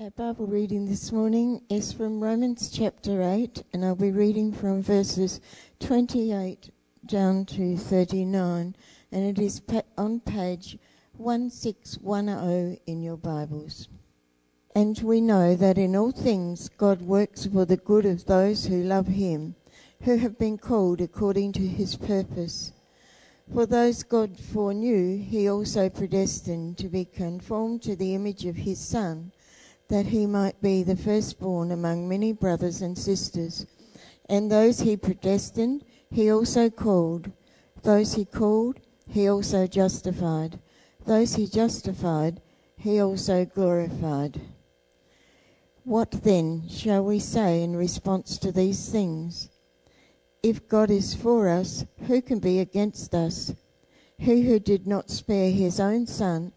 Our Bible reading this morning is from Romans chapter 8, and I'll be reading from verses 28 down to 39, and it is on page 1610 in your Bibles. And we know that in all things God works for the good of those who love Him, who have been called according to His purpose. For those God foreknew, He also predestined to be conformed to the image of His Son that he might be the firstborn among many brothers and sisters. And those he predestined, he also called. Those he called, he also justified. Those he justified, he also glorified. What then shall we say in response to these things? If God is for us, who can be against us? He who did not spare his own son,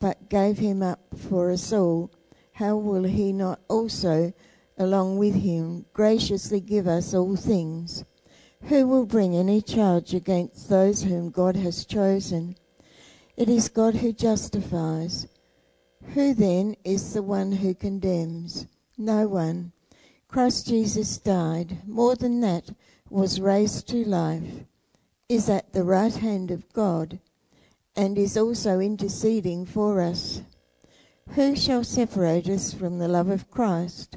but gave him up for us all how will he not also, along with him, graciously give us all things? Who will bring any charge against those whom God has chosen? It is God who justifies. Who then is the one who condemns? No one. Christ Jesus died, more than that, was raised to life, is at the right hand of God, and is also interceding for us. Who shall separate us from the love of Christ?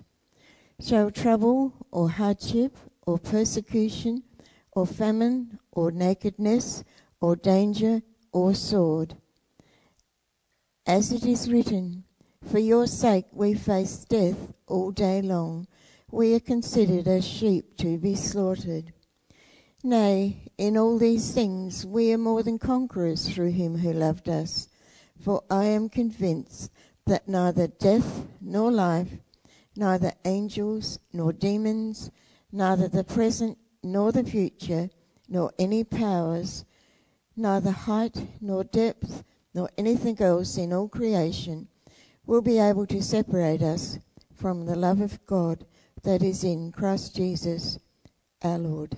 Shall trouble or hardship or persecution or famine or nakedness or danger or sword? As it is written, For your sake we face death all day long. We are considered as sheep to be slaughtered. Nay, in all these things we are more than conquerors through him who loved us. For I am convinced that neither death nor life, neither angels nor demons, neither the present nor the future, nor any powers, neither height nor depth, nor anything else in all creation will be able to separate us from the love of God that is in Christ Jesus our Lord.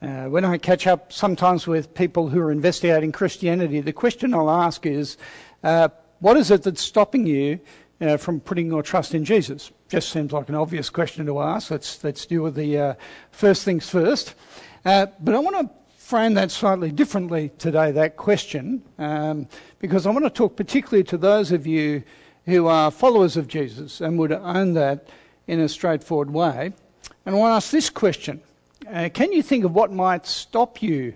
Uh, when I catch up sometimes with people who are investigating Christianity, the question I'll ask is uh, what is it that's stopping you uh, from putting your trust in Jesus? Just seems like an obvious question to ask. Let's, let's deal with the uh, first things first. Uh, but I want to frame that slightly differently today, that question, um, because I want to talk particularly to those of you who are followers of Jesus and would own that in a straightforward way. And I want to ask this question uh, Can you think of what might stop you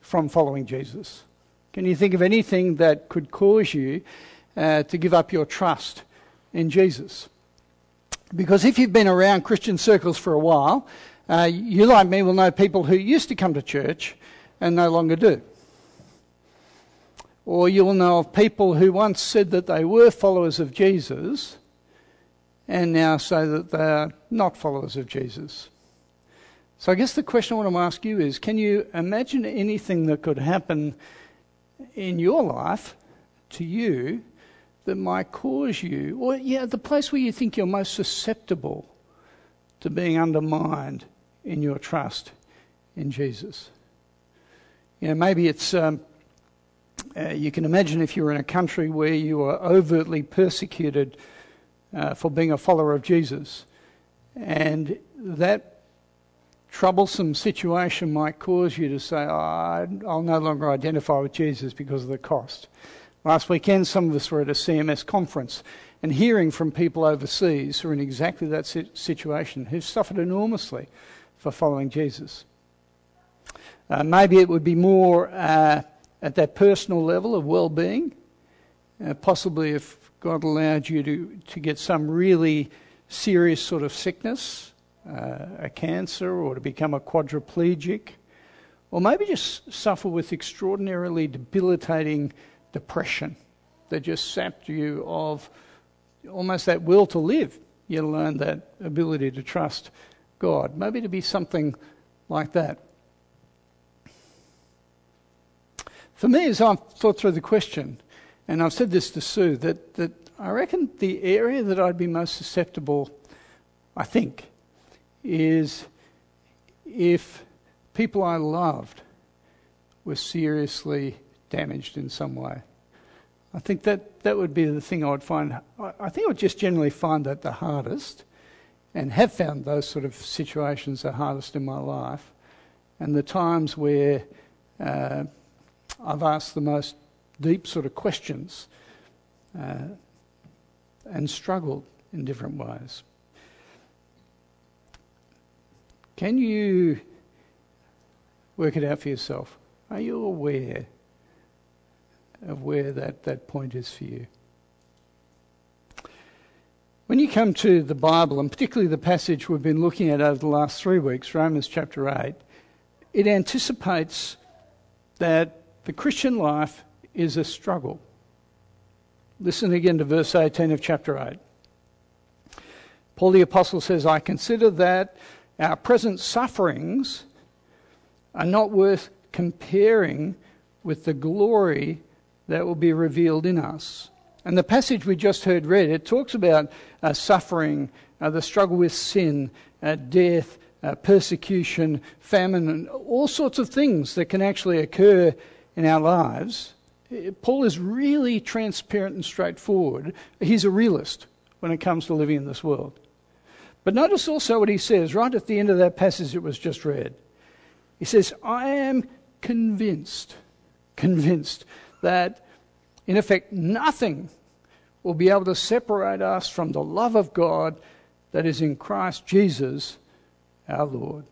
from following Jesus? Can you think of anything that could cause you uh, to give up your trust in Jesus. Because if you've been around Christian circles for a while, uh, you, like me, will know people who used to come to church and no longer do. Or you'll know of people who once said that they were followers of Jesus and now say that they are not followers of Jesus. So I guess the question I want to ask you is can you imagine anything that could happen in your life to you that might cause you, or yeah, the place where you think you're most susceptible to being undermined in your trust in Jesus. You know, maybe it's, um, uh, you can imagine if you're in a country where you are overtly persecuted uh, for being a follower of Jesus, and that troublesome situation might cause you to say, oh, I'll no longer identify with Jesus because of the cost. Last weekend, some of us were at a CMS conference and hearing from people overseas who are in exactly that situation, who've suffered enormously for following Jesus. Uh, maybe it would be more uh, at that personal level of well being, uh, possibly if God allowed you to, to get some really serious sort of sickness, uh, a cancer, or to become a quadriplegic, or maybe just suffer with extraordinarily debilitating depression that just sapped you of almost that will to live, let alone that ability to trust God. Maybe to be something like that. For me, as I've thought through the question, and I've said this to Sue, that, that I reckon the area that I'd be most susceptible, I think, is if people I loved were seriously damaged in some way. I think that, that would be the thing I would find. I think I would just generally find that the hardest, and have found those sort of situations the hardest in my life, and the times where uh, I've asked the most deep sort of questions uh, and struggled in different ways. Can you work it out for yourself? Are you aware of where that, that point is for you? When you come to the Bible, and particularly the passage we've been looking at over the last three weeks, Romans chapter 8, it anticipates that the Christian life is a struggle. Listen again to verse 18 of chapter 8. Paul the Apostle says, I consider that our present sufferings are not worth comparing with the glory that will be revealed in us. And the passage we just heard read, it talks about uh, suffering, uh, the struggle with sin, uh, death, uh, persecution, famine, and all sorts of things that can actually occur in our lives. Paul is really transparent and straightforward. He's a realist when it comes to living in this world. But notice also what he says right at the end of that passage it was just read. He says, I am convinced, convinced that in effect nothing will be able to separate us from the love of God that is in Christ Jesus our Lord.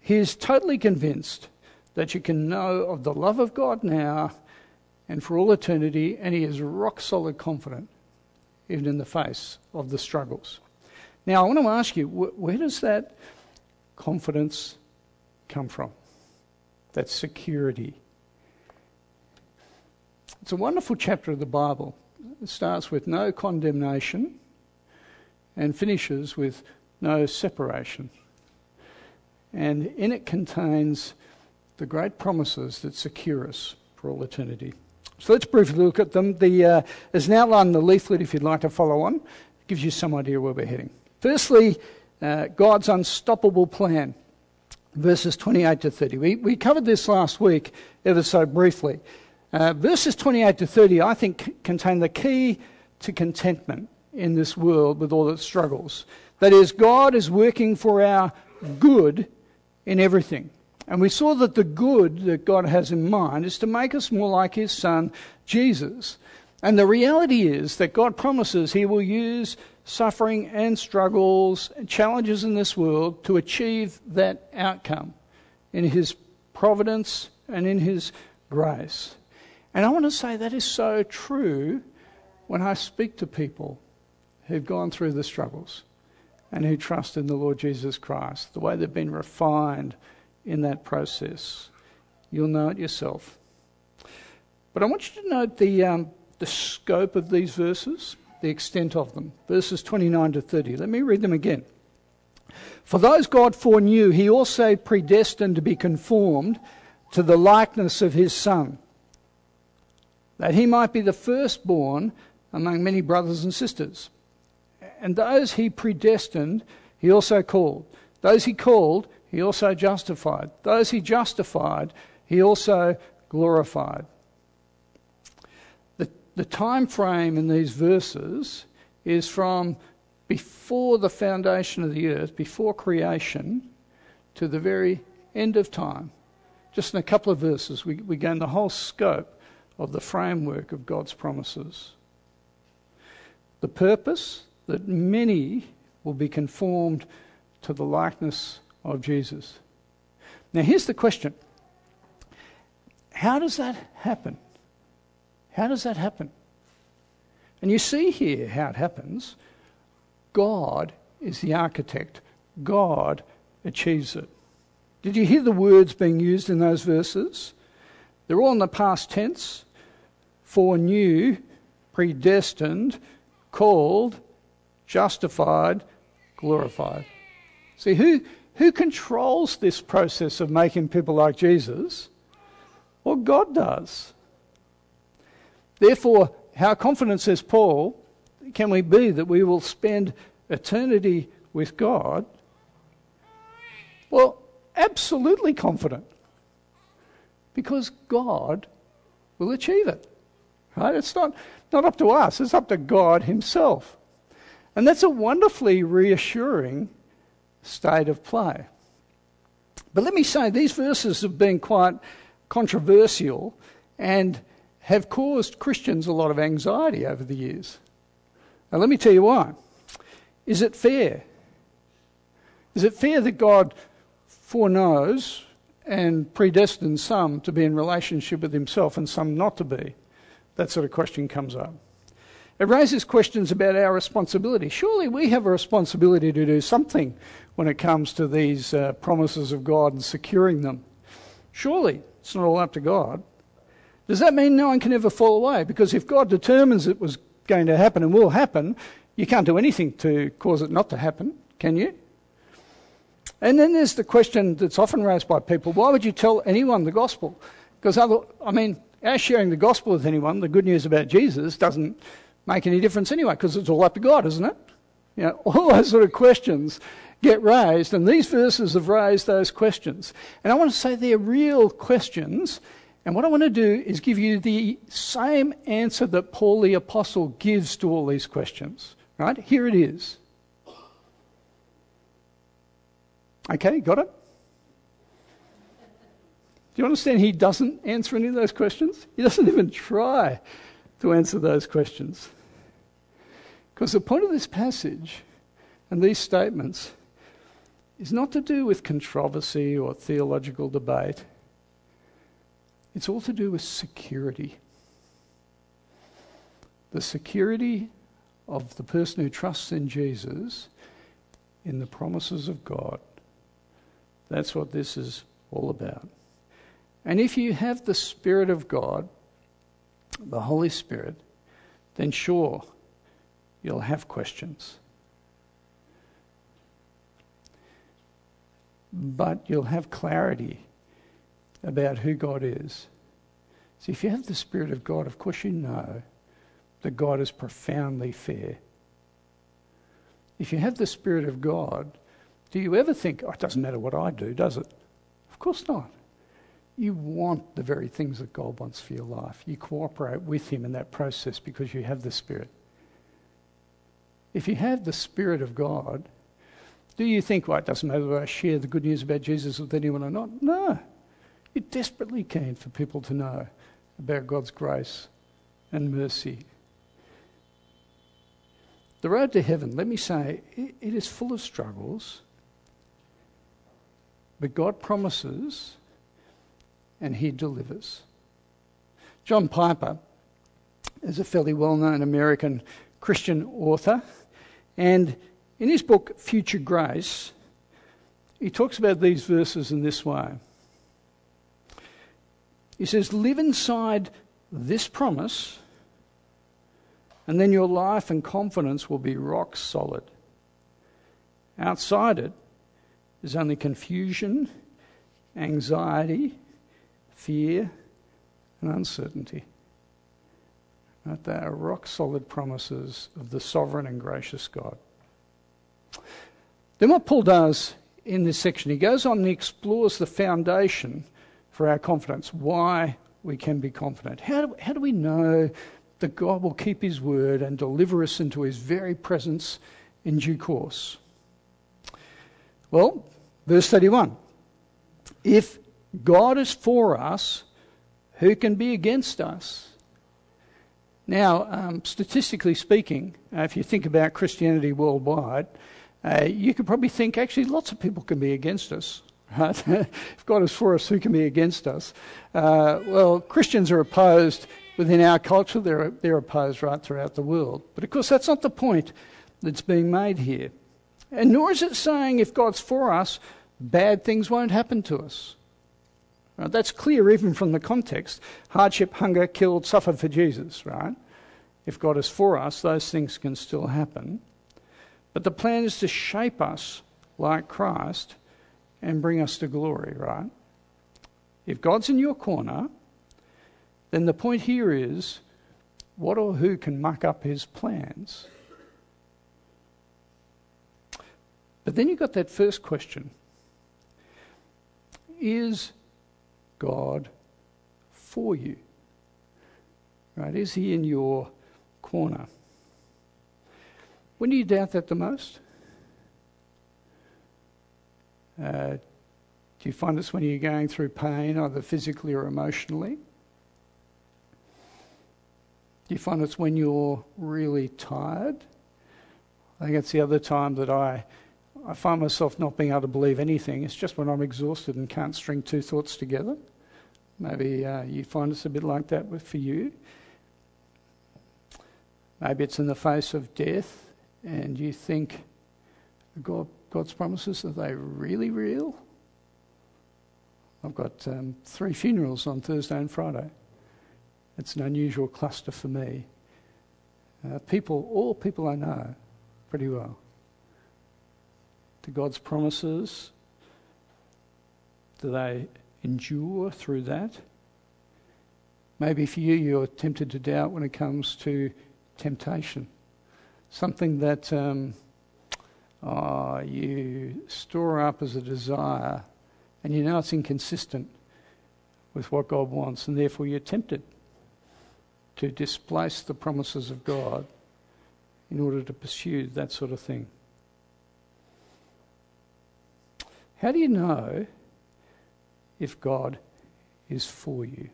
He is totally convinced that you can know of the love of God now and for all eternity, and he is rock solid confident, even in the face of the struggles. Now, I want to ask you, where does that confidence come from? That security. It's a wonderful chapter of the Bible. It starts with no condemnation and finishes with no separation. And in it contains the great promises that secure us for all eternity. So let's briefly look at them. The, uh, there's an outline in the leaflet if you'd like to follow on. It gives you some idea where we're heading. Firstly, uh, God's unstoppable plan, verses 28 to 30. We, we covered this last week ever so briefly. Uh, verses 28 to 30, I think, c- contain the key to contentment in this world with all its struggles. That is, God is working for our good in everything. And we saw that the good that God has in mind is to make us more like His Son, Jesus. And the reality is that God promises He will use suffering and struggles and challenges in this world to achieve that outcome in His providence and in His grace. And I want to say that is so true when I speak to people who've gone through the struggles and who trust in the Lord Jesus Christ, the way they've been refined in that process. You'll know it yourself. But I want you to note the, um, the scope of these verses the extent of them. Verses 29 to 30. Let me read them again. For those God foreknew, he also predestined to be conformed to the likeness of his Son, that he might be the firstborn among many brothers and sisters. And those he predestined, he also called. Those he called, he also justified. Those he justified, he also glorified the the time frame in these verses is from before the foundation of the earth, before creation, to the very end of time. Just in a couple of verses, we, we gain the whole scope of the framework of God's promises. The purpose that many will be conformed to the likeness of Jesus. Now, here's the question How does that happen? How does that happen? And you see here how it happens. God is the architect, God achieves it. Did you hear the words being used in those verses? They're all in the past tense foreknew, predestined, called, justified, glorified. See, who, who controls this process of making people like Jesus? Well, God does. Therefore, how confident, says Paul, can we be that we will spend eternity with God? Well, absolutely confident. Because God will achieve it. Right? It's not, not up to us, it's up to God Himself. And that's a wonderfully reassuring state of play. But let me say, these verses have been quite controversial and have caused Christians a lot of anxiety over the years. Now, let me tell you why. Is it fair? Is it fair that God foreknows and predestines some to be in relationship with Himself and some not to be? That sort of question comes up. It raises questions about our responsibility. Surely we have a responsibility to do something when it comes to these uh, promises of God and securing them. Surely it's not all up to God. Does that mean no one can ever fall away? Because if God determines it was going to happen and will happen, you can't do anything to cause it not to happen, can you? And then there's the question that's often raised by people why would you tell anyone the gospel? Because, other, I mean, our sharing the gospel with anyone, the good news about Jesus, doesn't make any difference anyway because it's all up to God, isn't it? You know, all those sort of questions get raised, and these verses have raised those questions. And I want to say they're real questions, and what I want to do is give you the same answer that Paul the Apostle gives to all these questions. Right? Here it is. Okay, got it? You understand he doesn't answer any of those questions? He doesn't even try to answer those questions. Because the point of this passage and these statements is not to do with controversy or theological debate. It's all to do with security. The security of the person who trusts in Jesus in the promises of God. That's what this is all about. And if you have the Spirit of God, the Holy Spirit, then sure, you'll have questions. But you'll have clarity about who God is. See, if you have the Spirit of God, of course you know that God is profoundly fair. If you have the Spirit of God, do you ever think, oh, it doesn't matter what I do, does it? Of course not. You want the very things that God wants for your life. You cooperate with Him in that process because you have the Spirit. If you have the Spirit of God, do you think, well, it doesn't matter whether I share the good news about Jesus with anyone or not? No. You're desperately keen for people to know about God's grace and mercy. The road to heaven, let me say, it is full of struggles, but God promises and He delivers. John Piper is a fairly well known American Christian author. And in his book, Future Grace, he talks about these verses in this way. He says, Live inside this promise, and then your life and confidence will be rock solid. Outside it is only confusion, anxiety, fear, and uncertainty. Right? They are rock solid promises of the sovereign and gracious God. Then, what Paul does in this section, he goes on and explores the foundation for our confidence, why we can be confident. How do, how do we know that God will keep his word and deliver us into his very presence in due course? Well, verse 31 If God is for us, who can be against us? Now, um, statistically speaking, uh, if you think about Christianity worldwide, uh, you could probably think actually lots of people can be against us. Right? if God is for us, who can be against us? Uh, well, Christians are opposed within our culture, they're, they're opposed right throughout the world. But of course, that's not the point that's being made here. And nor is it saying if God's for us, bad things won't happen to us. That's clear even from the context. Hardship, hunger, killed, suffered for Jesus, right? If God is for us, those things can still happen. But the plan is to shape us like Christ and bring us to glory, right? If God's in your corner, then the point here is what or who can muck up his plans? But then you've got that first question Is God for you? Right? Is He in your corner? When do you doubt that the most? Uh, do you find it's when you're going through pain, either physically or emotionally? Do you find it's when you're really tired? I think it's the other time that I, I find myself not being able to believe anything. It's just when I'm exhausted and can't string two thoughts together. Maybe uh, you find it's a bit like that for you. Maybe it's in the face of death and you think, God, God's promises, are they really real? I've got um, three funerals on Thursday and Friday. It's an unusual cluster for me. Uh, people, all people I know pretty well. To God's promises, do they endure through that? Maybe for you, you're tempted to doubt when it comes to temptation. Something that um, oh, you store up as a desire and you know it's inconsistent with what God wants, and therefore you're tempted to displace the promises of God in order to pursue that sort of thing. How do you know if God is for you?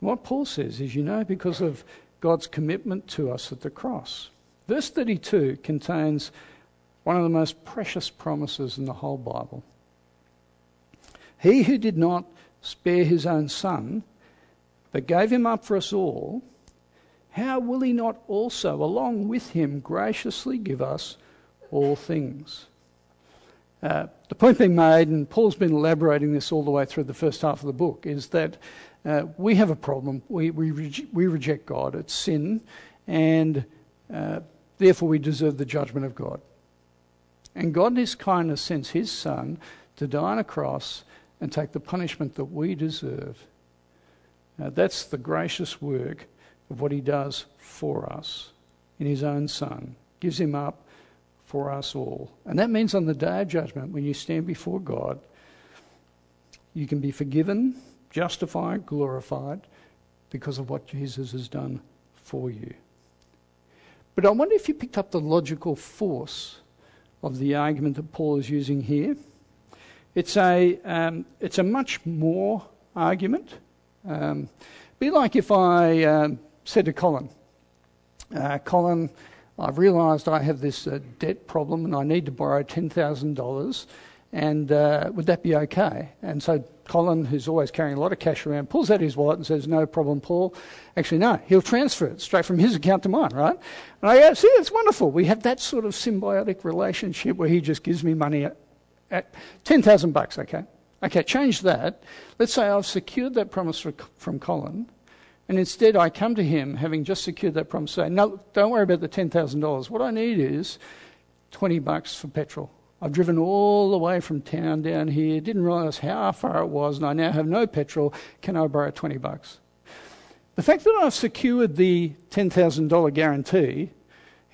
What Paul says is you know because of God's commitment to us at the cross. Verse 32 contains one of the most precious promises in the whole Bible. He who did not spare his own son, but gave him up for us all, how will he not also, along with him, graciously give us all things? Uh, the point being made, and Paul's been elaborating this all the way through the first half of the book, is that uh, we have a problem. We, we, we reject God. It's sin, and uh, therefore we deserve the judgment of God. And God, in His kindness, sends His Son to die on a cross and take the punishment that we deserve. Now, that's the gracious work of what He does for us in His own Son, gives Him up for us all. And that means on the day of judgment, when you stand before God, you can be forgiven, justified, glorified because of what Jesus has done for you. But I wonder if you picked up the logical force of the argument that Paul is using here. It's a, um, it's a much more argument. Um, be like if I um, said to Colin, uh, Colin, I've realised I have this uh, debt problem and I need to borrow $10,000, and uh, would that be okay? And so Colin, who's always carrying a lot of cash around, pulls out his wallet and says, No problem, Paul. Actually, no, he'll transfer it straight from his account to mine, right? And I go, See, it's wonderful. We have that sort of symbiotic relationship where he just gives me money at, at 10,000 bucks, okay? Okay, change that. Let's say I've secured that promise from Colin, and instead I come to him having just secured that promise, say, No, don't worry about the $10,000. What I need is 20 bucks for petrol. I've driven all the way from town down here, didn't realise how far it was, and I now have no petrol. Can I borrow 20 bucks? The fact that I've secured the $10,000 guarantee,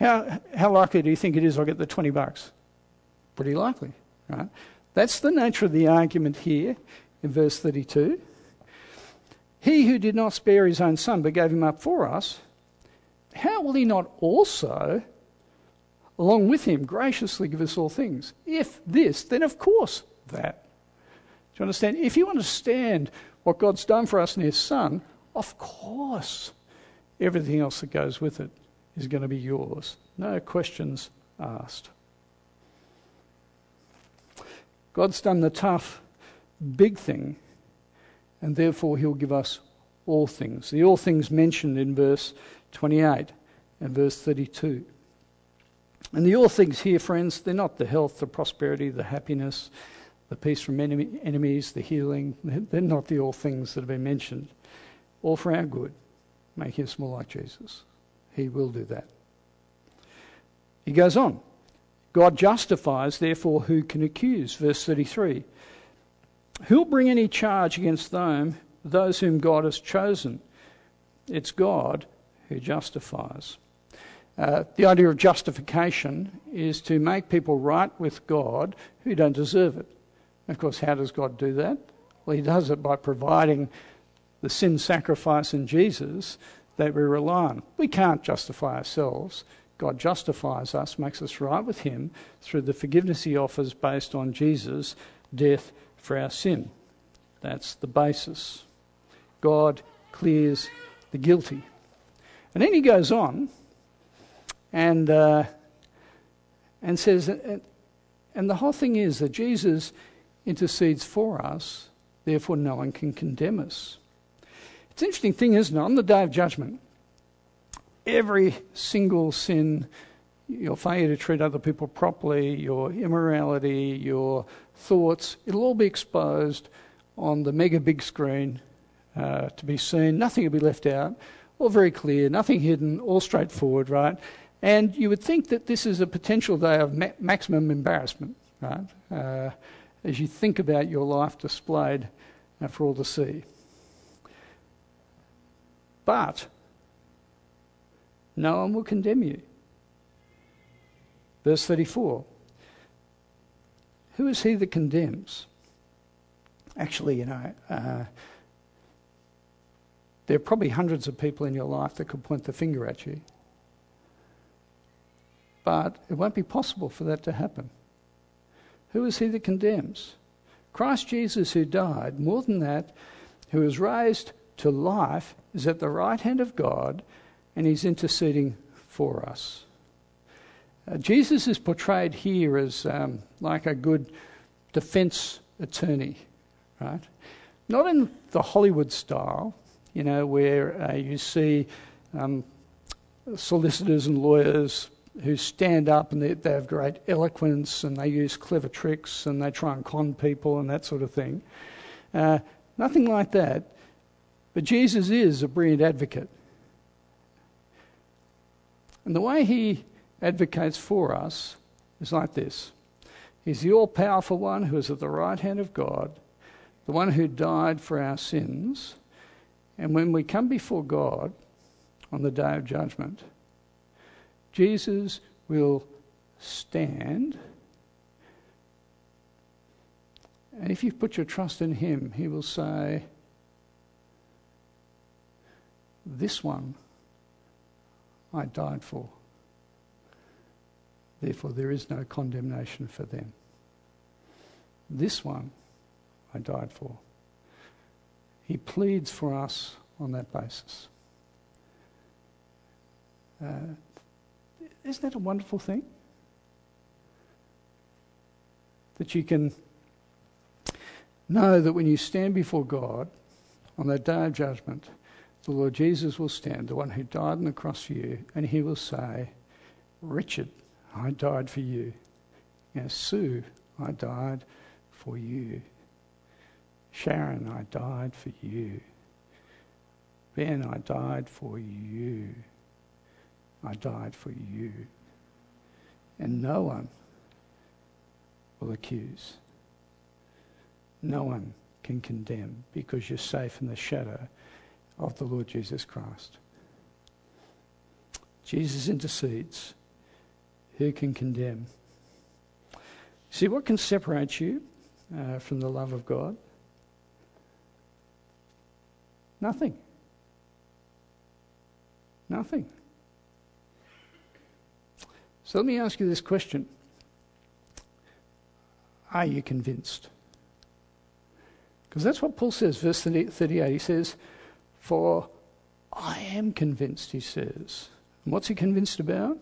how, how likely do you think it is I'll get the 20 bucks? Pretty likely, right? That's the nature of the argument here in verse 32. He who did not spare his own son but gave him up for us, how will he not also along with him, graciously give us all things. If this, then of course that. Do you understand? If you understand what God's done for us in his Son, of course everything else that goes with it is going to be yours. No questions asked. God's done the tough, big thing, and therefore he'll give us all things. The all things mentioned in verse 28 and verse 32. And the all things here, friends, they're not the health, the prosperity, the happiness, the peace from enemy, enemies, the healing. They're not the all things that have been mentioned. All for our good, making us more like Jesus. He will do that. He goes on. God justifies, therefore, who can accuse? Verse 33. Who'll bring any charge against them, those whom God has chosen? It's God who justifies. Uh, the idea of justification is to make people right with God who don't deserve it. Of course, how does God do that? Well, He does it by providing the sin sacrifice in Jesus that we rely on. We can't justify ourselves. God justifies us, makes us right with Him through the forgiveness He offers based on Jesus' death for our sin. That's the basis. God clears the guilty. And then He goes on and, uh, and says, and the whole thing is that Jesus intercedes for us, therefore no one can condemn us. It's an interesting thing, isn't it? On the day of judgment, every single sin, your failure to treat other people properly, your immorality, your thoughts, it'll all be exposed on the mega big screen uh, to be seen. Nothing will be left out. All very clear, nothing hidden, all straightforward, right? And you would think that this is a potential day of ma- maximum embarrassment, right? Uh, as you think about your life displayed uh, for all to see. But no one will condemn you. Verse 34 Who is he that condemns? Actually, you know, uh, there are probably hundreds of people in your life that could point the finger at you. But it won't be possible for that to happen. Who is he that condemns? Christ Jesus, who died, more than that, who was raised to life, is at the right hand of God and he's interceding for us. Uh, Jesus is portrayed here as um, like a good defense attorney, right? Not in the Hollywood style, you know, where uh, you see um, solicitors and lawyers who stand up and they, they, have great eloquence and they use clever tricks and they try and con people and that sort of thing. Uh, nothing like that. But Jesus is a brilliant advocate. And the way he advocates for us is like this He's the all powerful one who is at the right hand of God, the one who died for our sins. And when we come before God on the day of judgment, Jesus will stand. And if you put your trust in him, he will say, This one I died for. Therefore, there is no condemnation for them. This one I died for. He pleads for us on that basis. Uh, isn't that a wonderful thing? That you can know that when you stand before God on that day of judgment, the Lord Jesus will stand, the one who died on the cross for you, and he will say, Richard, I died for you. Yes, Sue, I died for you. Sharon, I died for you. Ben, I died for you. I died for you. And no one will accuse. No one can condemn because you're safe in the shadow of the Lord Jesus Christ. Jesus intercedes. Who can condemn? See, what can separate you uh, from the love of God? Nothing. Nothing. So let me ask you this question Are you convinced? Because that's what Paul says, verse 38. He says, for I am convinced, he says. And what's he convinced about?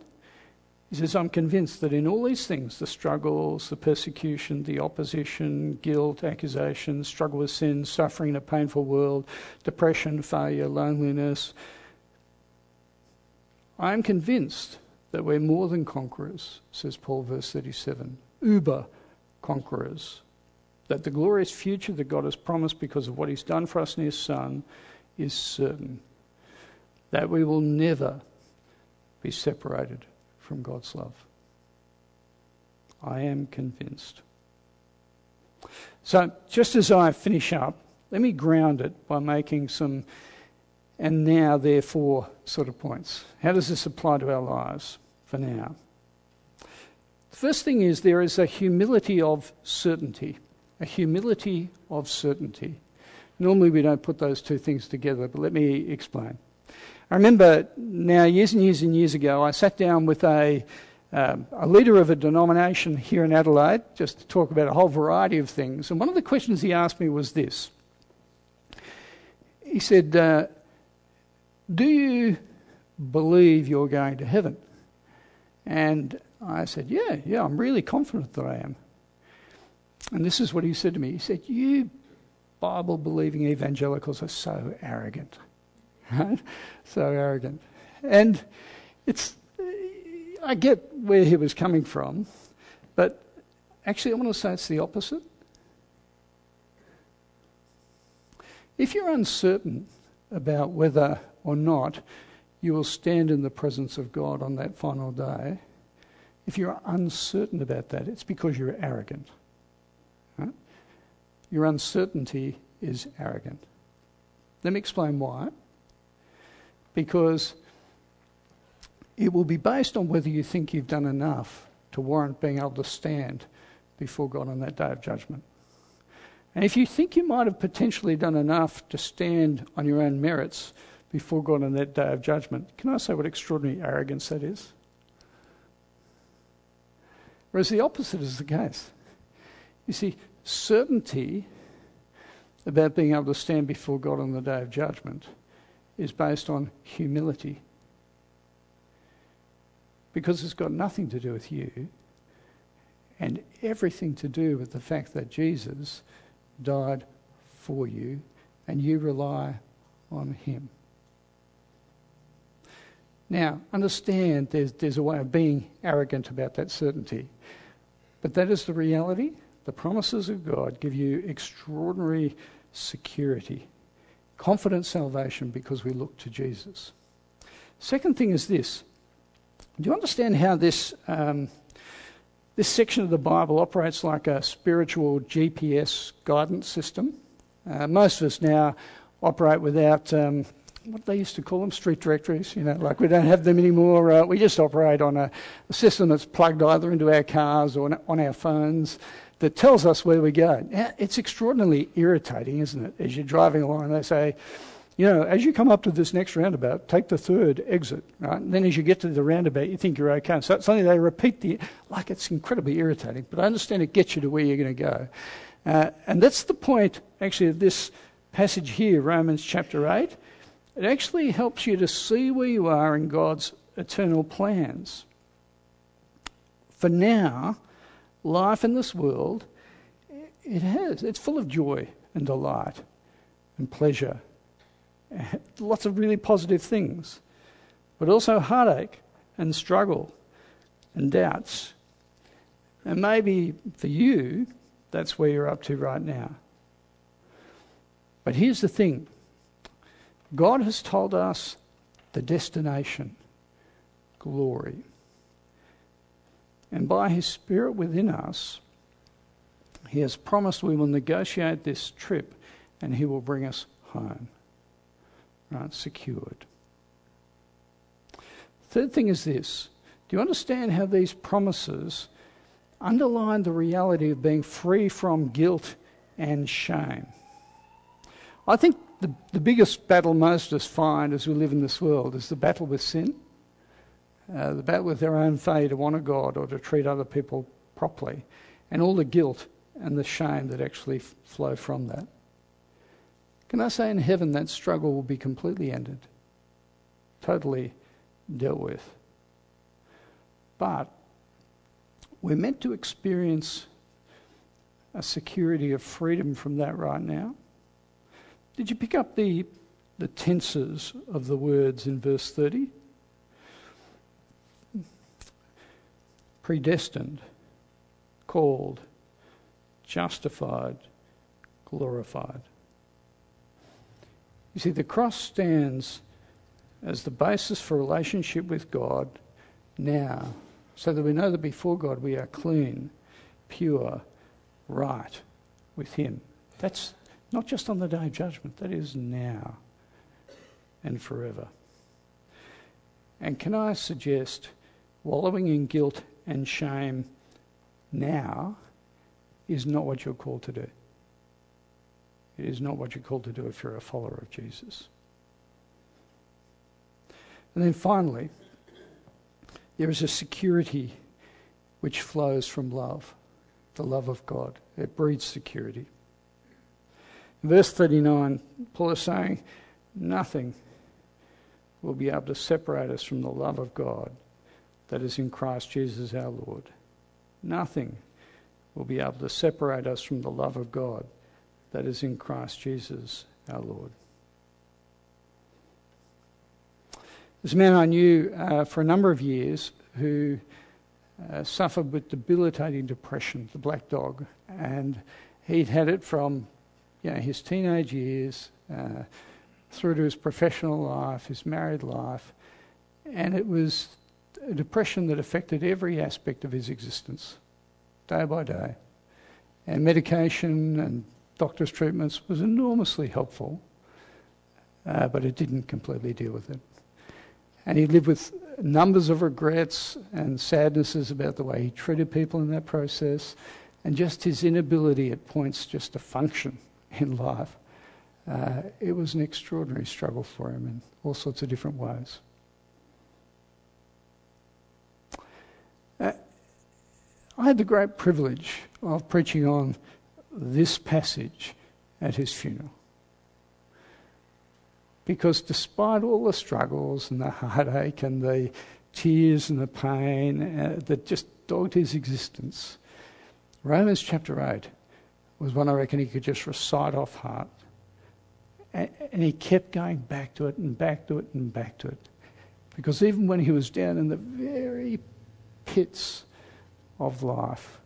He says, I'm convinced that in all these things the struggles, the persecution, the opposition, guilt, accusation, struggle with sin, suffering in a painful world, depression, failure, loneliness I am convinced that we're more than conquerors, says Paul, verse 37. Uber conquerors. That the glorious future that God has promised because of what He's done for us in His Son is certain that we will never be separated from God's love. I am convinced. So, just as I finish up, let me ground it by making some and now, therefore sort of points. How does this apply to our lives for now? The first thing is there is a humility of certainty. A humility of certainty. Normally, we don't put those two things together, but let me explain. I remember now, years and years and years ago, I sat down with a, um, a leader of a denomination here in Adelaide just to talk about a whole variety of things. And one of the questions he asked me was this He said, uh, Do you believe you're going to heaven? And I said, Yeah, yeah, I'm really confident that I am. And this is what he said to me He said, You Bible believing evangelicals are so arrogant. So arrogant. And it's, I get where he was coming from, but actually, I want to say it's the opposite. If you're uncertain about whether or not you will stand in the presence of God on that final day, if you're uncertain about that, it's because you're arrogant. Right? Your uncertainty is arrogant. Let me explain why. Because it will be based on whether you think you've done enough to warrant being able to stand before God on that day of judgment. And if you think you might have potentially done enough to stand on your own merits before God on that day of judgment, can I say what extraordinary arrogance that is? Whereas the opposite is the case. You see, certainty about being able to stand before God on the day of judgment is based on humility. Because it's got nothing to do with you and everything to do with the fact that Jesus died for you and you rely on him. Now, understand there's, there's a way of being arrogant about that certainty, but that is the reality the promises of God give you extraordinary security, confident salvation because we look to Jesus. Second thing is this do you understand how this, um, this section of the Bible operates like a spiritual GPS guidance system? Uh, most of us now operate without. Um, what they used to call them, street directories. You know, like we don't have them anymore. Uh, we just operate on a, a, system that's plugged either into our cars or on our phones that tells us where we go. Now, it's extraordinarily irritating, isn't it? As you're driving along, they say, you know, as you come up to this next roundabout, take the third exit, right? And then as you get to the roundabout, you think you're okay. So suddenly they repeat the, like it's incredibly irritating. But I understand it gets you to where you're going to go. Uh, and that's the point, actually, of this passage here, Romans chapter 8. It actually helps you to see where you are in God's eternal plans. For now, life in this world, it has. It's full of joy and delight and pleasure. Lots of really positive things. But also heartache and struggle and doubts. And maybe for you, that's where you're up to right now. But here's the thing God has told us the destination glory. And by His Spirit within us, He has promised we will negotiate this trip and He will bring us home. Right? Secured. Third thing is this do you understand how these promises underline the reality of being free from guilt and shame? I think the, the biggest battle most of us find as we live in this world is the battle with sin, uh, the battle with their own failure to honour God or to treat other people properly, and all the guilt and the shame that actually f- flow from that. Can I say in heaven that struggle will be completely ended, totally dealt with? But we're meant to experience a security of freedom from that right now. Did you pick up the, the tenses of the words in verse 30? Predestined, called, justified, glorified. You see, the cross stands as the basis for relationship with God now, so that we know that before God we are clean, pure, right with Him. That's not just on the day of judgment, that is now and forever. And can I suggest wallowing in guilt and shame now is not what you're called to do. It is not what you're called to do if you're a follower of Jesus. And then finally, there is a security which flows from love, the love of God. It breeds security. In verse 39, Paul is saying, Nothing will be able to separate us from the love of God that is in Christ Jesus our Lord. Nothing will be able to separate us from the love of God that is in Christ Jesus our Lord. There's a man I knew uh, for a number of years who uh, suffered with debilitating depression, the black dog, and he'd had it from you know, his teenage years uh, through to his professional life, his married life, and it was a depression that affected every aspect of his existence, day by day. And medication and doctor's treatments was enormously helpful, uh, but it didn't completely deal with it. And he lived with numbers of regrets and sadnesses about the way he treated people in that process, and just his inability at points just to function in life. Uh, it was an extraordinary struggle for him in all sorts of different ways. Uh, I had the great privilege of preaching on this passage at his funeral. Because despite all the struggles and the heartache and the tears and the pain uh, that just dogged his existence, Romans chapter 8 was one I reckon he could just recite off heart. And, and he kept going back to it and back to it and back to it. Because even when he was down in the very pits of life,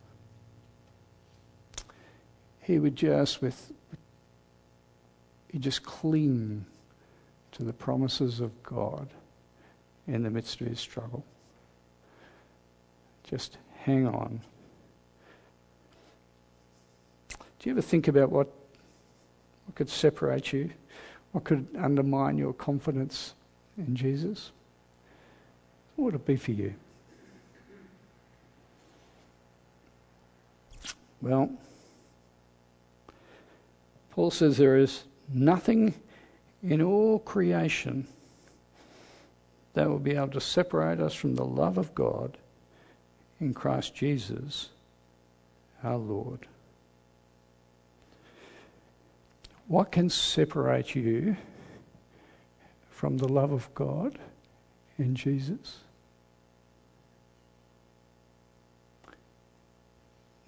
he would just with he just cling to the promises of God in the midst of his struggle. Just hang on. Do you ever think about what, what could separate you? What could undermine your confidence in Jesus? What would it be for you? Well, Paul says there is nothing in all creation that will be able to separate us from the love of God in Christ Jesus our Lord. What can separate you from the love of God in Jesus?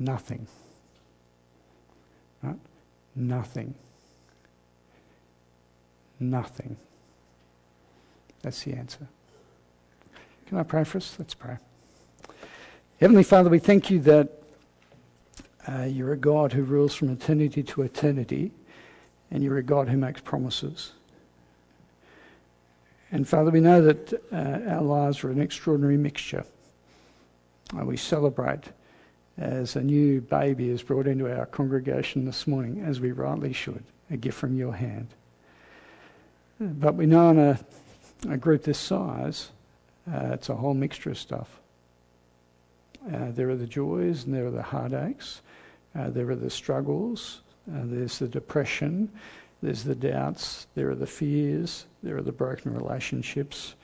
Nothing. Right? Nothing. Nothing. That's the answer. Can I pray for us? Let's pray. Heavenly Father, we thank you that uh, you're a God who rules from eternity to eternity, and you're a God who makes promises. And Father, we know that uh, our lives are an extraordinary mixture. Uh, we celebrate as a new baby is brought into our congregation this morning, as we rightly should, a gift from your hand. But we know in a, a group this size, uh, it's a whole mixture of stuff. Uh, there are the joys and there are the heartaches, uh, there are the struggles, uh, there's the depression, there's the doubts, there are the fears, there are the broken relationships.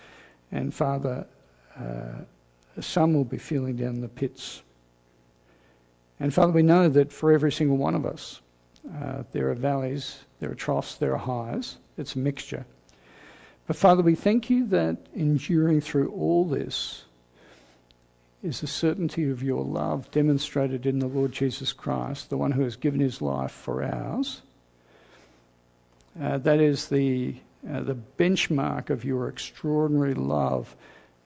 And Father, uh, some will be feeling down the pits and Father, we know that for every single one of us, uh, there are valleys, there are troughs, there are highs. It's a mixture. But Father, we thank you that enduring through all this is the certainty of your love demonstrated in the Lord Jesus Christ, the one who has given his life for ours. Uh, that is the, uh, the benchmark of your extraordinary love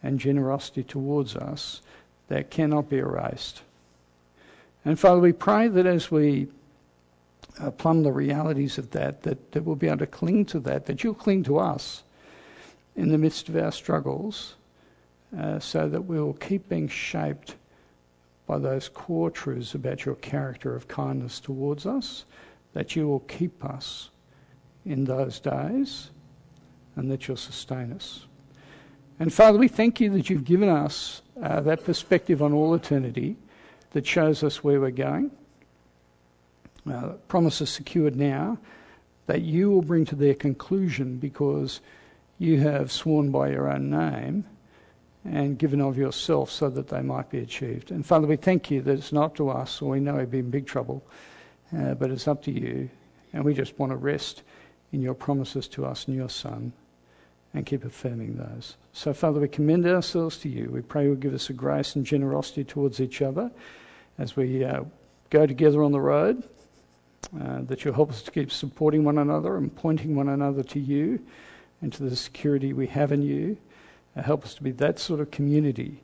and generosity towards us that cannot be erased. And Father, we pray that as we uh, plumb the realities of that, that, that we'll be able to cling to that, that you'll cling to us in the midst of our struggles, uh, so that we'll keep being shaped by those core truths about your character of kindness towards us, that you will keep us in those days, and that you'll sustain us. And Father, we thank you that you've given us uh, that perspective on all eternity that shows us where we're going. Uh, promises secured now, that you will bring to their conclusion because you have sworn by your own name and given of yourself so that they might be achieved. And Father, we thank you that it's not to us, or we know we'd be in big trouble, uh, but it's up to you. And we just want to rest in your promises to us and your Son and keep affirming those. So, Father, we commend ourselves to you. We pray you'll give us a grace and generosity towards each other as we uh, go together on the road, uh, that you'll help us to keep supporting one another and pointing one another to you and to the security we have in you. Uh, help us to be that sort of community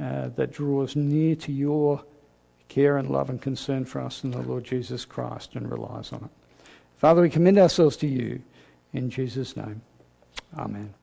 uh, that draws near to your care and love and concern for us in the Lord Jesus Christ and relies on it. Father, we commend ourselves to you in Jesus' name. Amen.